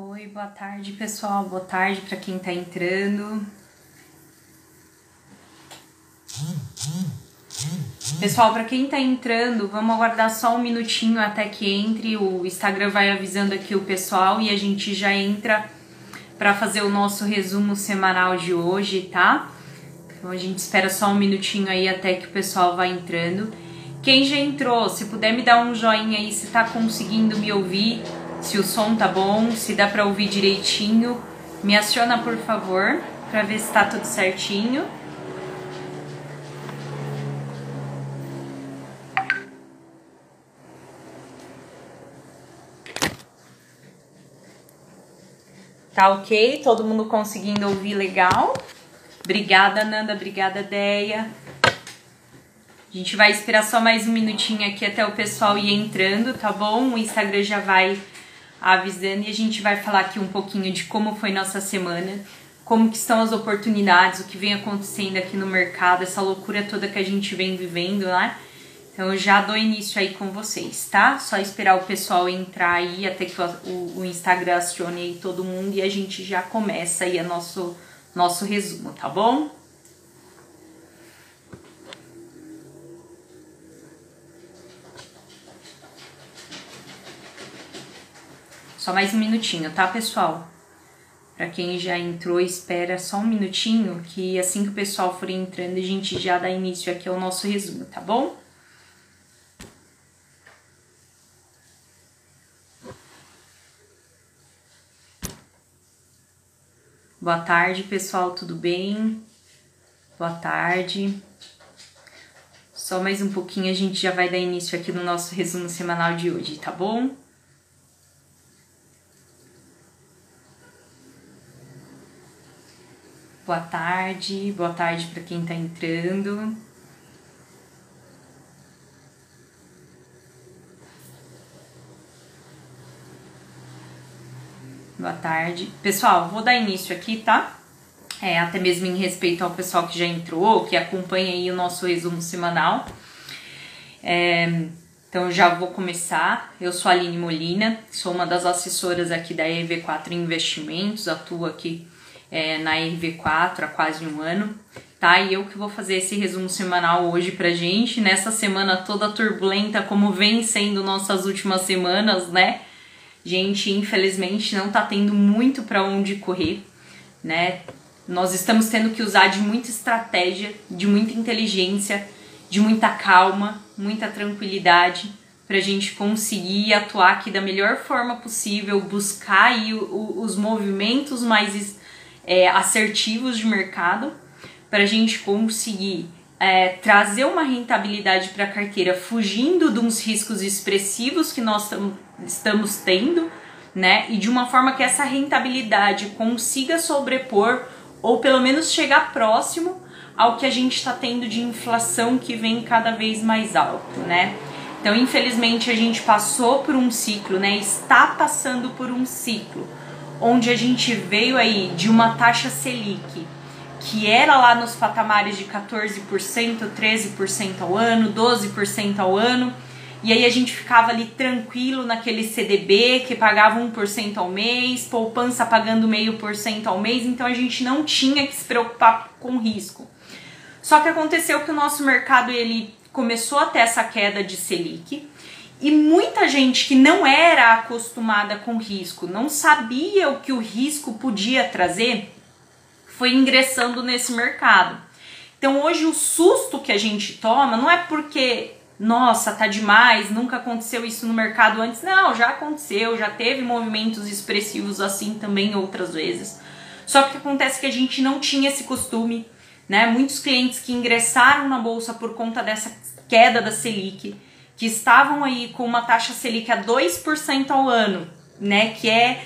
Oi, boa tarde, pessoal. Boa tarde para quem tá entrando. Pessoal, para quem tá entrando, vamos aguardar só um minutinho até que entre. O Instagram vai avisando aqui o pessoal e a gente já entra para fazer o nosso resumo semanal de hoje, tá? Então a gente espera só um minutinho aí até que o pessoal vá entrando. Quem já entrou, se puder me dar um joinha aí se tá conseguindo me ouvir, se o som tá bom, se dá para ouvir direitinho, me aciona por favor, para ver se tá tudo certinho. Tá ok? Todo mundo conseguindo ouvir legal? Obrigada, Nanda. Obrigada, Deia. A gente vai esperar só mais um minutinho aqui até o pessoal ir entrando, tá bom? O Instagram já vai avisando e a gente vai falar aqui um pouquinho de como foi nossa semana, como que estão as oportunidades, o que vem acontecendo aqui no mercado, essa loucura toda que a gente vem vivendo, né? Então eu já dou início aí com vocês, tá? Só esperar o pessoal entrar aí até que o, o Instagram acione aí todo mundo e a gente já começa aí a nosso, nosso resumo, tá bom? Só mais um minutinho, tá, pessoal? Para quem já entrou, espera só um minutinho, que assim que o pessoal for entrando, a gente já dá início aqui ao nosso resumo, tá bom? Boa tarde, pessoal, tudo bem? Boa tarde. Só mais um pouquinho a gente já vai dar início aqui no nosso resumo semanal de hoje, tá bom? Boa tarde, boa tarde para quem está entrando. Boa tarde. Pessoal, vou dar início aqui, tá? É, até mesmo em respeito ao pessoal que já entrou, que acompanha aí o nosso resumo semanal. É, então já vou começar. Eu sou a Aline Molina, sou uma das assessoras aqui da EV4 Investimentos, atuo aqui é, na RV4 há quase um ano, tá? E eu que vou fazer esse resumo semanal hoje pra gente, nessa semana toda turbulenta, como vem sendo nossas últimas semanas, né? gente, infelizmente, não tá tendo muito para onde correr, né? Nós estamos tendo que usar de muita estratégia, de muita inteligência, de muita calma, muita tranquilidade para gente conseguir atuar aqui da melhor forma possível, buscar aí os movimentos mais é, assertivos de mercado, para a gente conseguir é, trazer uma rentabilidade para a carteira, fugindo de uns riscos expressivos que nós estamos tendo, né? E de uma forma que essa rentabilidade consiga sobrepor ou pelo menos chegar próximo ao que a gente está tendo de inflação que vem cada vez mais alto, né? Então, infelizmente, a gente passou por um ciclo, né? Está passando por um ciclo onde a gente veio aí de uma taxa Selic que era lá nos patamares de 14%, 13% ao ano, 12% ao ano, e aí a gente ficava ali tranquilo naquele CDB que pagava 1% ao mês, poupança pagando meio por cento ao mês, então a gente não tinha que se preocupar com risco. Só que aconteceu que o nosso mercado ele começou a ter essa queda de Selic, e muita gente que não era acostumada com risco, não sabia o que o risco podia trazer, foi ingressando nesse mercado. Então hoje o susto que a gente toma não é porque, nossa, tá demais, nunca aconteceu isso no mercado antes. Não, já aconteceu, já teve movimentos expressivos assim também outras vezes. Só que acontece que a gente não tinha esse costume, né? Muitos clientes que ingressaram na bolsa por conta dessa queda da Selic, que estavam aí com uma taxa Selic a 2% ao ano, né? Que é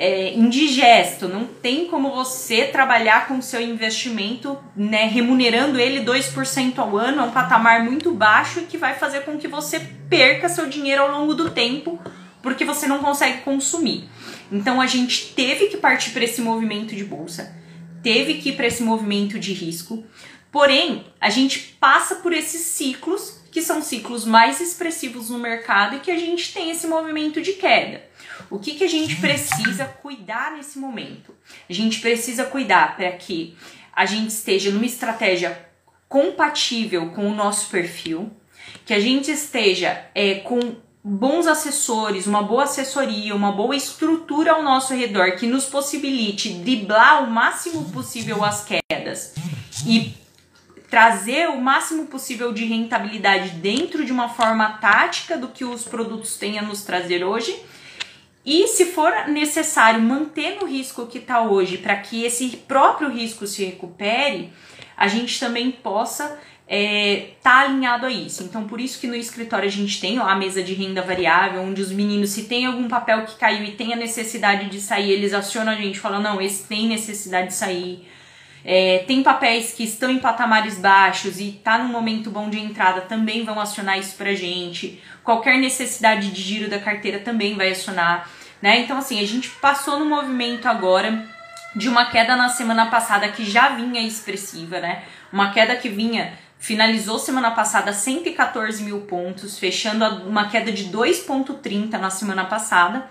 é, indigesto, não tem como você trabalhar com o seu investimento, né, remunerando ele 2% ao ano, é um patamar muito baixo e que vai fazer com que você perca seu dinheiro ao longo do tempo, porque você não consegue consumir. Então a gente teve que partir para esse movimento de bolsa, teve que ir para esse movimento de risco. Porém, a gente passa por esses ciclos que são ciclos mais expressivos no mercado e que a gente tem esse movimento de queda. O que, que a gente precisa cuidar nesse momento? A gente precisa cuidar para que a gente esteja numa estratégia compatível com o nosso perfil, que a gente esteja é, com bons assessores, uma boa assessoria, uma boa estrutura ao nosso redor que nos possibilite driblar o máximo possível as quedas e trazer o máximo possível de rentabilidade dentro de uma forma tática do que os produtos têm a nos trazer hoje. E se for necessário manter no risco que está hoje para que esse próprio risco se recupere, a gente também possa é, tá alinhado a isso. Então, por isso que no escritório a gente tem a mesa de renda variável, onde os meninos, se tem algum papel que caiu e tem a necessidade de sair, eles acionam a gente, falam, não, esse tem necessidade de sair. É, tem papéis que estão em patamares baixos e tá num momento bom de entrada, também vão acionar isso pra gente. Qualquer necessidade de giro da carteira também vai acionar, né? Então, assim, a gente passou no movimento agora de uma queda na semana passada que já vinha expressiva, né? Uma queda que vinha, finalizou semana passada 114 mil pontos, fechando uma queda de 2,30 na semana passada.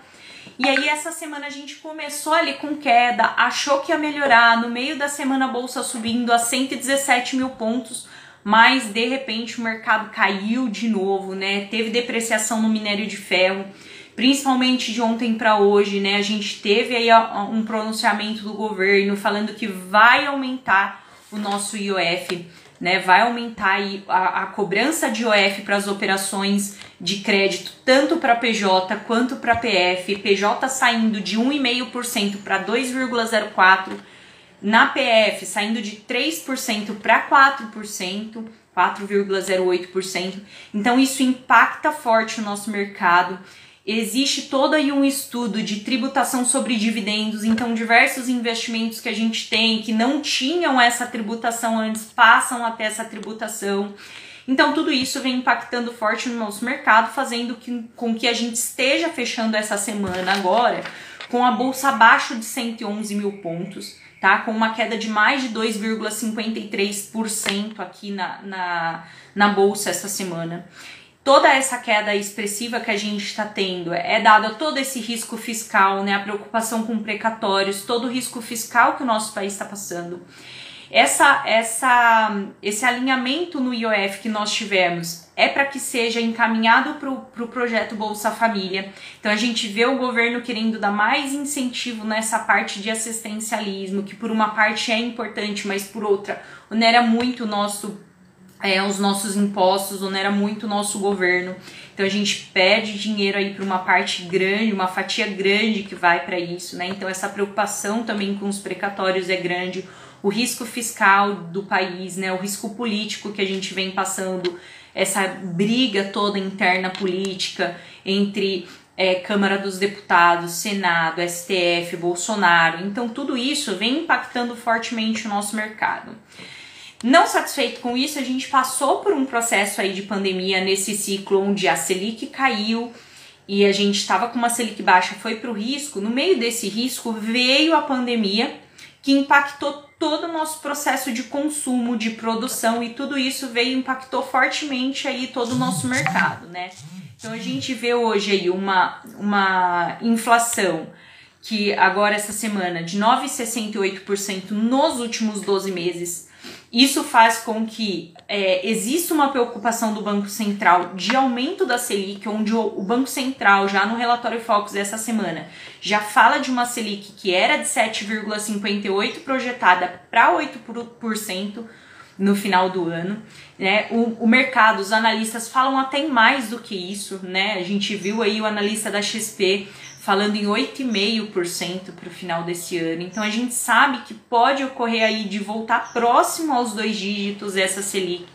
E aí essa semana a gente começou ali com queda, achou que ia melhorar, no meio da semana a bolsa subindo a 117 mil pontos, mas de repente o mercado caiu de novo, né? Teve depreciação no minério de ferro, principalmente de ontem para hoje, né? A gente teve aí um pronunciamento do governo falando que vai aumentar o nosso IOF né, vai aumentar aí a, a cobrança de OF para as operações de crédito, tanto para PJ quanto para PF. PJ saindo de 1,5% para 2,04%, na PF saindo de 3% para 4%. 4,08%. Então isso impacta forte o nosso mercado existe todo aí um estudo de tributação sobre dividendos, então diversos investimentos que a gente tem que não tinham essa tributação antes passam a ter essa tributação. Então tudo isso vem impactando forte no nosso mercado, fazendo que, com que a gente esteja fechando essa semana agora com a bolsa abaixo de 111 mil pontos, tá? Com uma queda de mais de 2,53% aqui na, na, na bolsa essa semana toda essa queda expressiva que a gente está tendo é dada todo esse risco fiscal, né, a preocupação com precatórios, todo o risco fiscal que o nosso país está passando. Essa, essa, esse alinhamento no IOF que nós tivemos é para que seja encaminhado para o pro projeto Bolsa Família. Então a gente vê o governo querendo dar mais incentivo nessa parte de assistencialismo, que por uma parte é importante, mas por outra onera muito o nosso é, os nossos impostos, onera muito o nosso governo. Então a gente pede dinheiro aí para uma parte grande, uma fatia grande que vai para isso, né? Então essa preocupação também com os precatórios é grande, o risco fiscal do país, né? O risco político que a gente vem passando, essa briga toda interna política entre é, Câmara dos Deputados, Senado, STF, Bolsonaro. Então tudo isso vem impactando fortemente o nosso mercado. Não satisfeito com isso, a gente passou por um processo aí de pandemia nesse ciclo onde a Selic caiu e a gente estava com uma Selic baixa, foi para o risco. No meio desse risco veio a pandemia que impactou todo o nosso processo de consumo, de produção e tudo isso veio impactou fortemente aí todo o nosso mercado, né? Então a gente vê hoje aí uma, uma inflação que agora essa semana de 9,68% nos últimos 12 meses isso faz com que é, exista uma preocupação do Banco Central de aumento da Selic, onde o, o Banco Central, já no relatório Focus dessa semana, já fala de uma Selic que era de 7,58 projetada para 8% no final do ano. Né? O, o mercado, os analistas falam até mais do que isso. Né? A gente viu aí o analista da XP falando em 8,5% para o final desse ano. Então a gente sabe que pode ocorrer aí de voltar próximo aos dois dígitos essa Selic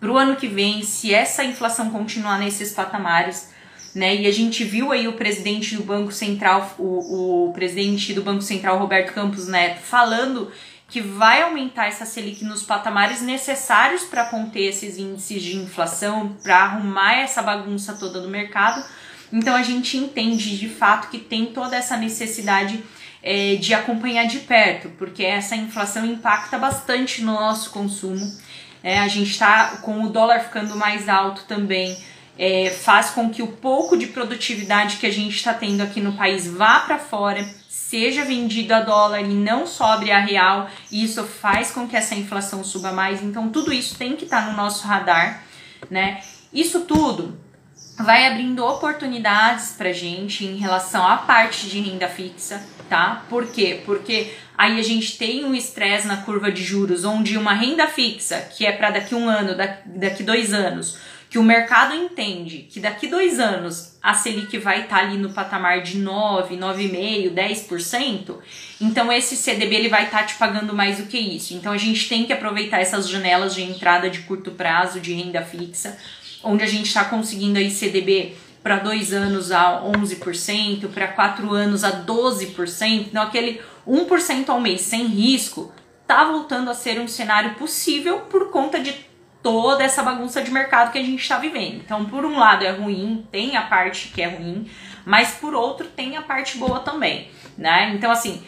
para o ano que vem, se essa inflação continuar nesses patamares. Né? E a gente viu aí o presidente do Banco Central, o, o presidente do Banco Central, Roberto Campos Neto, falando que vai aumentar essa Selic nos patamares necessários para conter esses índices de inflação, para arrumar essa bagunça toda do mercado então a gente entende de fato que tem toda essa necessidade é, de acompanhar de perto, porque essa inflação impacta bastante no nosso consumo. É, a gente está com o dólar ficando mais alto também. É, faz com que o pouco de produtividade que a gente está tendo aqui no país vá para fora, seja vendido a dólar e não sobre a real, e isso faz com que essa inflação suba mais. Então, tudo isso tem que estar tá no nosso radar, né? Isso tudo vai abrindo oportunidades para gente em relação à parte de renda fixa, tá? Por quê? Porque aí a gente tem um estresse na curva de juros, onde uma renda fixa, que é para daqui um ano, daqui dois anos, que o mercado entende que daqui dois anos a Selic vai estar tá ali no patamar de 9, 9,5%, 10%, então esse CDB ele vai estar tá te pagando mais do que isso. Então a gente tem que aproveitar essas janelas de entrada de curto prazo de renda fixa onde a gente está conseguindo aí CDB para dois anos a 11%, para quatro anos a 12%, então aquele 1% ao mês sem risco tá voltando a ser um cenário possível por conta de toda essa bagunça de mercado que a gente está vivendo. Então, por um lado é ruim, tem a parte que é ruim, mas por outro tem a parte boa também, né? Então, assim,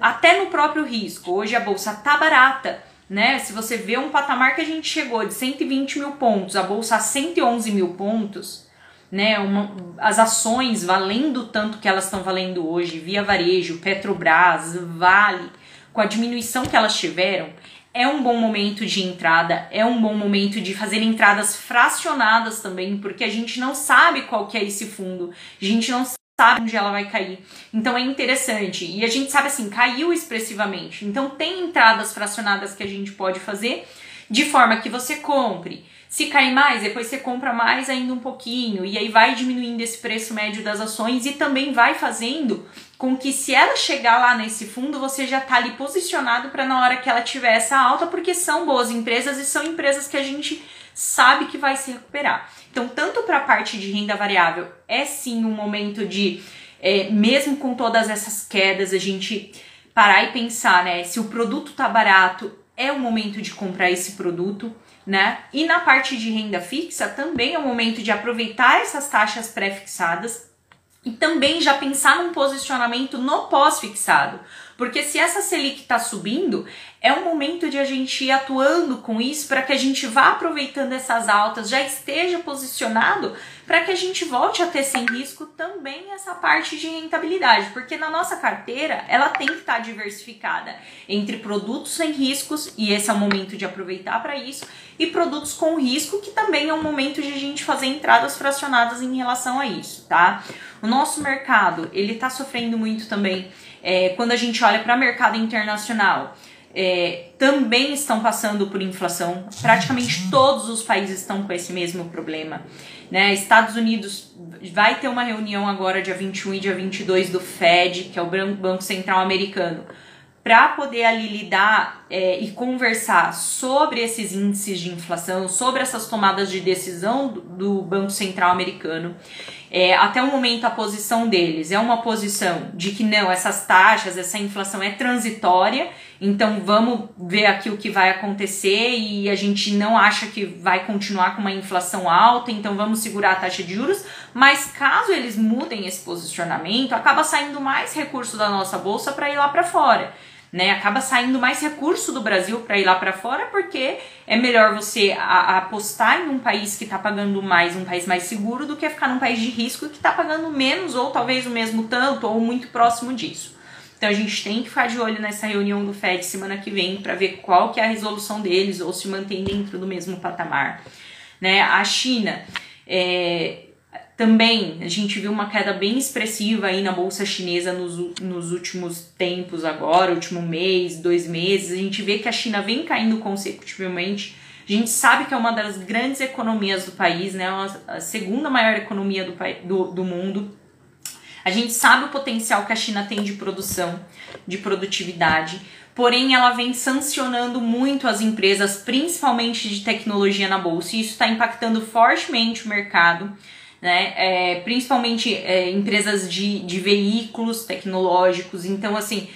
até no próprio risco, hoje a bolsa tá barata, né? Se você vê um patamar que a gente chegou de 120 mil pontos, a bolsa a 111 mil pontos, né? Uma, as ações valendo tanto que elas estão valendo hoje, via varejo, Petrobras, Vale, com a diminuição que elas tiveram, é um bom momento de entrada, é um bom momento de fazer entradas fracionadas também, porque a gente não sabe qual que é esse fundo, a gente não sabe onde ela vai cair. Então é interessante. E a gente sabe assim, caiu expressivamente. Então tem entradas fracionadas que a gente pode fazer de forma que você compre. Se cair mais, depois você compra mais ainda um pouquinho e aí vai diminuindo esse preço médio das ações e também vai fazendo com que se ela chegar lá nesse fundo, você já tá ali posicionado para na hora que ela tiver essa alta, porque são boas empresas e são empresas que a gente sabe que vai se recuperar. Então, tanto para a parte de renda variável, é sim um momento de, é, mesmo com todas essas quedas, a gente parar e pensar, né? Se o produto tá barato, é o momento de comprar esse produto, né? E na parte de renda fixa, também é o momento de aproveitar essas taxas pré-fixadas e também já pensar num posicionamento no pós-fixado. Porque se essa Selic está subindo, é um momento de a gente ir atuando com isso para que a gente vá aproveitando essas altas, já esteja posicionado para que a gente volte a ter sem risco também essa parte de rentabilidade, porque na nossa carteira ela tem que estar tá diversificada entre produtos sem riscos, e esse é o momento de aproveitar para isso, e produtos com risco, que também é um momento de a gente fazer entradas fracionadas em relação a isso, tá? O nosso mercado, ele está sofrendo muito também é, quando a gente olha para o mercado internacional é, também estão passando por inflação. Praticamente todos os países estão com esse mesmo problema. Né? Estados Unidos vai ter uma reunião agora, dia 21 e dia 22, do Fed, que é o Banco Central Americano, para poder ali lidar é, e conversar sobre esses índices de inflação, sobre essas tomadas de decisão do, do Banco Central Americano. É, até o momento, a posição deles é uma posição de que não, essas taxas, essa inflação é transitória, então vamos ver aqui o que vai acontecer e a gente não acha que vai continuar com uma inflação alta, então vamos segurar a taxa de juros. Mas caso eles mudem esse posicionamento, acaba saindo mais recurso da nossa bolsa para ir lá para fora né? Acaba saindo mais recurso do Brasil para ir lá para fora, porque é melhor você a, a apostar em um país que está pagando mais, um país mais seguro, do que ficar num país de risco que está pagando menos, ou talvez o mesmo tanto, ou muito próximo disso. Então a gente tem que ficar de olho nessa reunião do Fed semana que vem para ver qual que é a resolução deles ou se mantém dentro do mesmo patamar. Né? A China é, também a gente viu uma queda bem expressiva aí na bolsa chinesa nos, nos últimos tempos agora, último mês, dois meses. A gente vê que a China vem caindo consecutivamente. A gente sabe que é uma das grandes economias do país, né? A segunda maior economia do, do, do mundo. A gente sabe o potencial que a China tem de produção, de produtividade, porém ela vem sancionando muito as empresas, principalmente de tecnologia na bolsa, e isso está impactando fortemente o mercado né? É, principalmente é, empresas de, de veículos tecnológicos. Então, assim,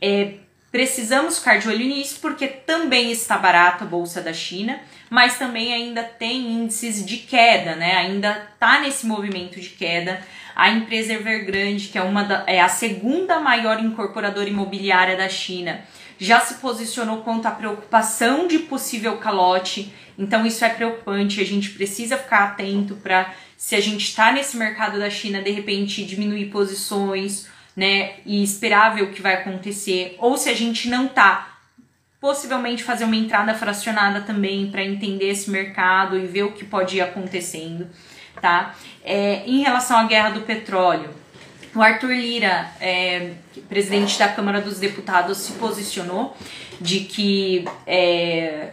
é, precisamos ficar de olho nisso porque também está barata a bolsa da China, mas também ainda tem índices de queda, né? Ainda está nesse movimento de queda. A empresa Evergrande, que é uma da, é a segunda maior incorporadora imobiliária da China, já se posicionou quanto à preocupação de possível calote. Então isso é preocupante, a gente precisa ficar atento para se a gente está nesse mercado da China, de repente diminuir posições, né, e esperar ver o que vai acontecer, ou se a gente não tá, possivelmente fazer uma entrada fracionada também para entender esse mercado e ver o que pode ir acontecendo, tá? É, em relação à guerra do petróleo, o Arthur Lira, é, presidente da Câmara dos Deputados, se posicionou de que é,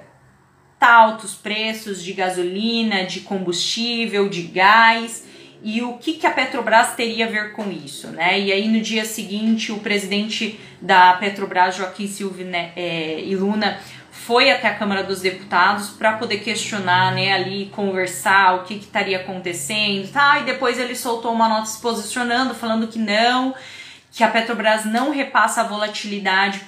tá altos preços de gasolina, de combustível, de gás e o que, que a Petrobras teria a ver com isso, né? E aí no dia seguinte o presidente da Petrobras, Joaquim Silva né, é, e Luna, foi até a Câmara dos Deputados para poder questionar, né, ali, conversar o que, que estaria acontecendo, tá? E depois ele soltou uma nota se posicionando, falando que não, que a Petrobras não repassa a volatilidade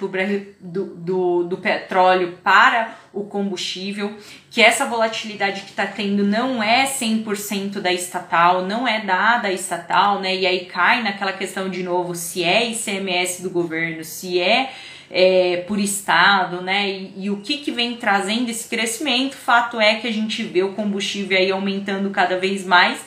do, do, do petróleo para o combustível, que essa volatilidade que está tendo não é 100% da estatal, não é dada à estatal, né? E aí cai naquela questão de novo se é ICMS do governo, se é é, por estado, né? E, e, o que, que vem trazendo esse crescimento? Fato é que a gente vê o combustível aí aumentando cada vez mais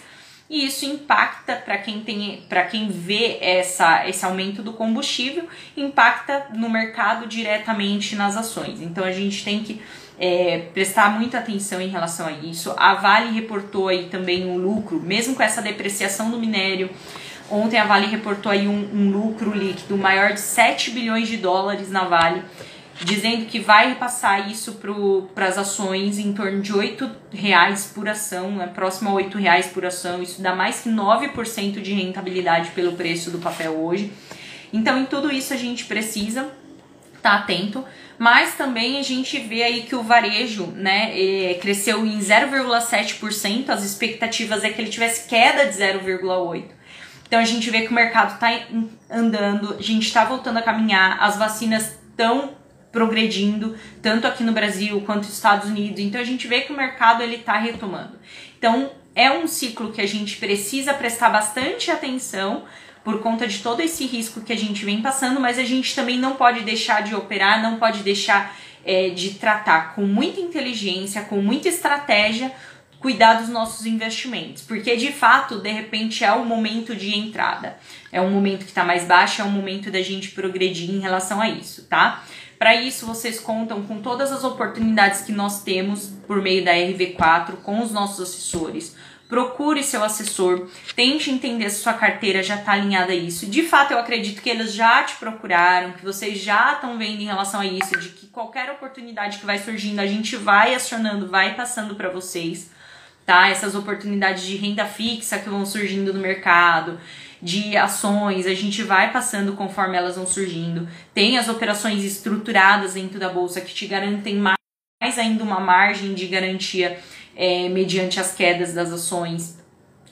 e isso impacta para quem tem para quem vê essa, esse aumento do combustível, impacta no mercado diretamente nas ações. Então a gente tem que é, prestar muita atenção em relação a isso. A Vale reportou aí também um lucro, mesmo com essa depreciação do minério Ontem a Vale reportou aí um, um lucro líquido maior de 7 bilhões de dólares na Vale, dizendo que vai repassar isso para as ações em torno de 8 reais por ação, né, próximo a 8 reais por ação. Isso dá mais que 9% de rentabilidade pelo preço do papel hoje. Então, em tudo isso a gente precisa estar tá atento, mas também a gente vê aí que o varejo, né, é, cresceu em 0,7%, as expectativas é que ele tivesse queda de 0,8%. Então a gente vê que o mercado está andando, a gente está voltando a caminhar, as vacinas estão progredindo, tanto aqui no Brasil quanto nos Estados Unidos. Então a gente vê que o mercado ele está retomando. Então é um ciclo que a gente precisa prestar bastante atenção por conta de todo esse risco que a gente vem passando, mas a gente também não pode deixar de operar, não pode deixar é, de tratar com muita inteligência, com muita estratégia cuidar dos nossos investimentos, porque de fato, de repente, é o momento de entrada, é um momento que está mais baixo, é um momento da gente progredir em relação a isso, tá? Para isso, vocês contam com todas as oportunidades que nós temos por meio da RV4 com os nossos assessores. Procure seu assessor, tente entender se sua carteira já está alinhada a isso. De fato, eu acredito que eles já te procuraram, que vocês já estão vendo em relação a isso, de que qualquer oportunidade que vai surgindo, a gente vai acionando, vai passando para vocês tá? Essas oportunidades de renda fixa que vão surgindo no mercado, de ações, a gente vai passando conforme elas vão surgindo. Tem as operações estruturadas dentro da bolsa que te garantem mais ainda uma margem de garantia é, mediante as quedas das ações.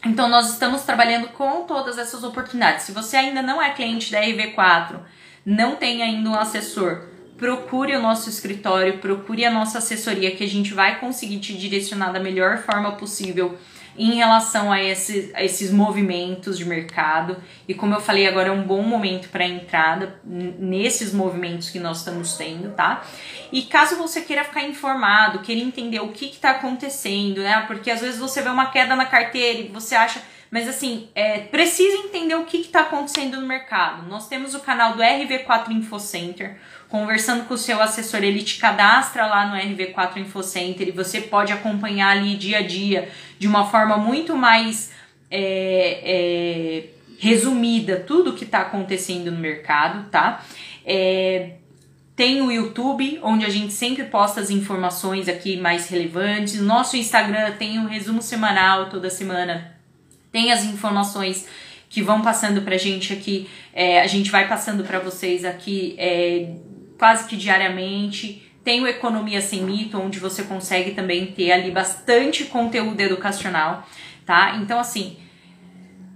Então, nós estamos trabalhando com todas essas oportunidades. Se você ainda não é cliente da RV4, não tem ainda um assessor, procure o nosso escritório, procure a nossa assessoria, que a gente vai conseguir te direcionar da melhor forma possível em relação a, esse, a esses movimentos de mercado. E como eu falei, agora é um bom momento para entrada nesses movimentos que nós estamos tendo, tá? E caso você queira ficar informado, queira entender o que está acontecendo, né? Porque às vezes você vê uma queda na carteira e você acha. Mas assim, é, precisa entender o que está acontecendo no mercado. Nós temos o canal do RV4 Info Center conversando com o seu assessor, ele te cadastra lá no RV4 InfoCenter e você pode acompanhar ali dia a dia de uma forma muito mais é, é, resumida tudo o que está acontecendo no mercado, tá? É, tem o YouTube, onde a gente sempre posta as informações aqui mais relevantes. Nosso Instagram tem um resumo semanal toda semana. Tem as informações que vão passando pra gente aqui. É, a gente vai passando para vocês aqui é, quase que diariamente. Tem o Economia Sem Mito, onde você consegue também ter ali bastante conteúdo educacional, tá? Então, assim,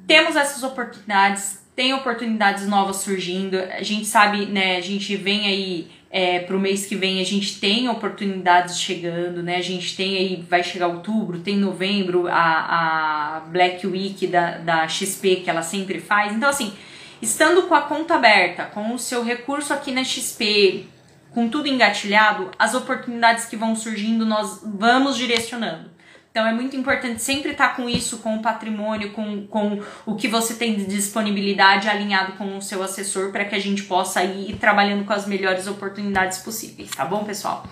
temos essas oportunidades, tem oportunidades novas surgindo. A gente sabe, né? A gente vem aí é, mês que vem, a gente tem oportunidades chegando, né? A gente tem aí, vai chegar outubro, tem novembro, a, a Black Week da, da XP que ela sempre faz. Então, assim Estando com a conta aberta, com o seu recurso aqui na XP, com tudo engatilhado, as oportunidades que vão surgindo nós vamos direcionando. Então é muito importante sempre estar com isso, com o patrimônio, com, com o que você tem de disponibilidade alinhado com o seu assessor para que a gente possa ir trabalhando com as melhores oportunidades possíveis, tá bom, pessoal?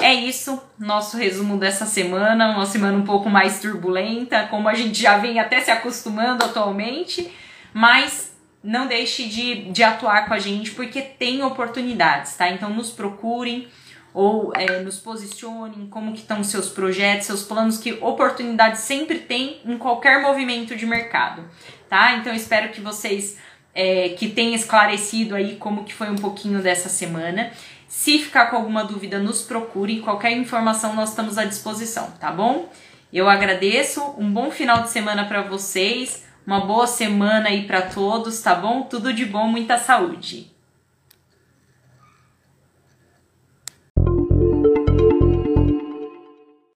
É isso, nosso resumo dessa semana, uma semana um pouco mais turbulenta, como a gente já vem até se acostumando atualmente, mas não deixe de, de atuar com a gente porque tem oportunidades, tá? Então nos procurem ou é, nos posicionem, como que estão seus projetos, seus planos, que oportunidades sempre tem em qualquer movimento de mercado, tá? Então espero que vocês é, que tenham esclarecido aí como que foi um pouquinho dessa semana. Se ficar com alguma dúvida, nos procure. Qualquer informação nós estamos à disposição, tá bom? Eu agradeço. Um bom final de semana para vocês. Uma boa semana aí para todos, tá bom? Tudo de bom, muita saúde.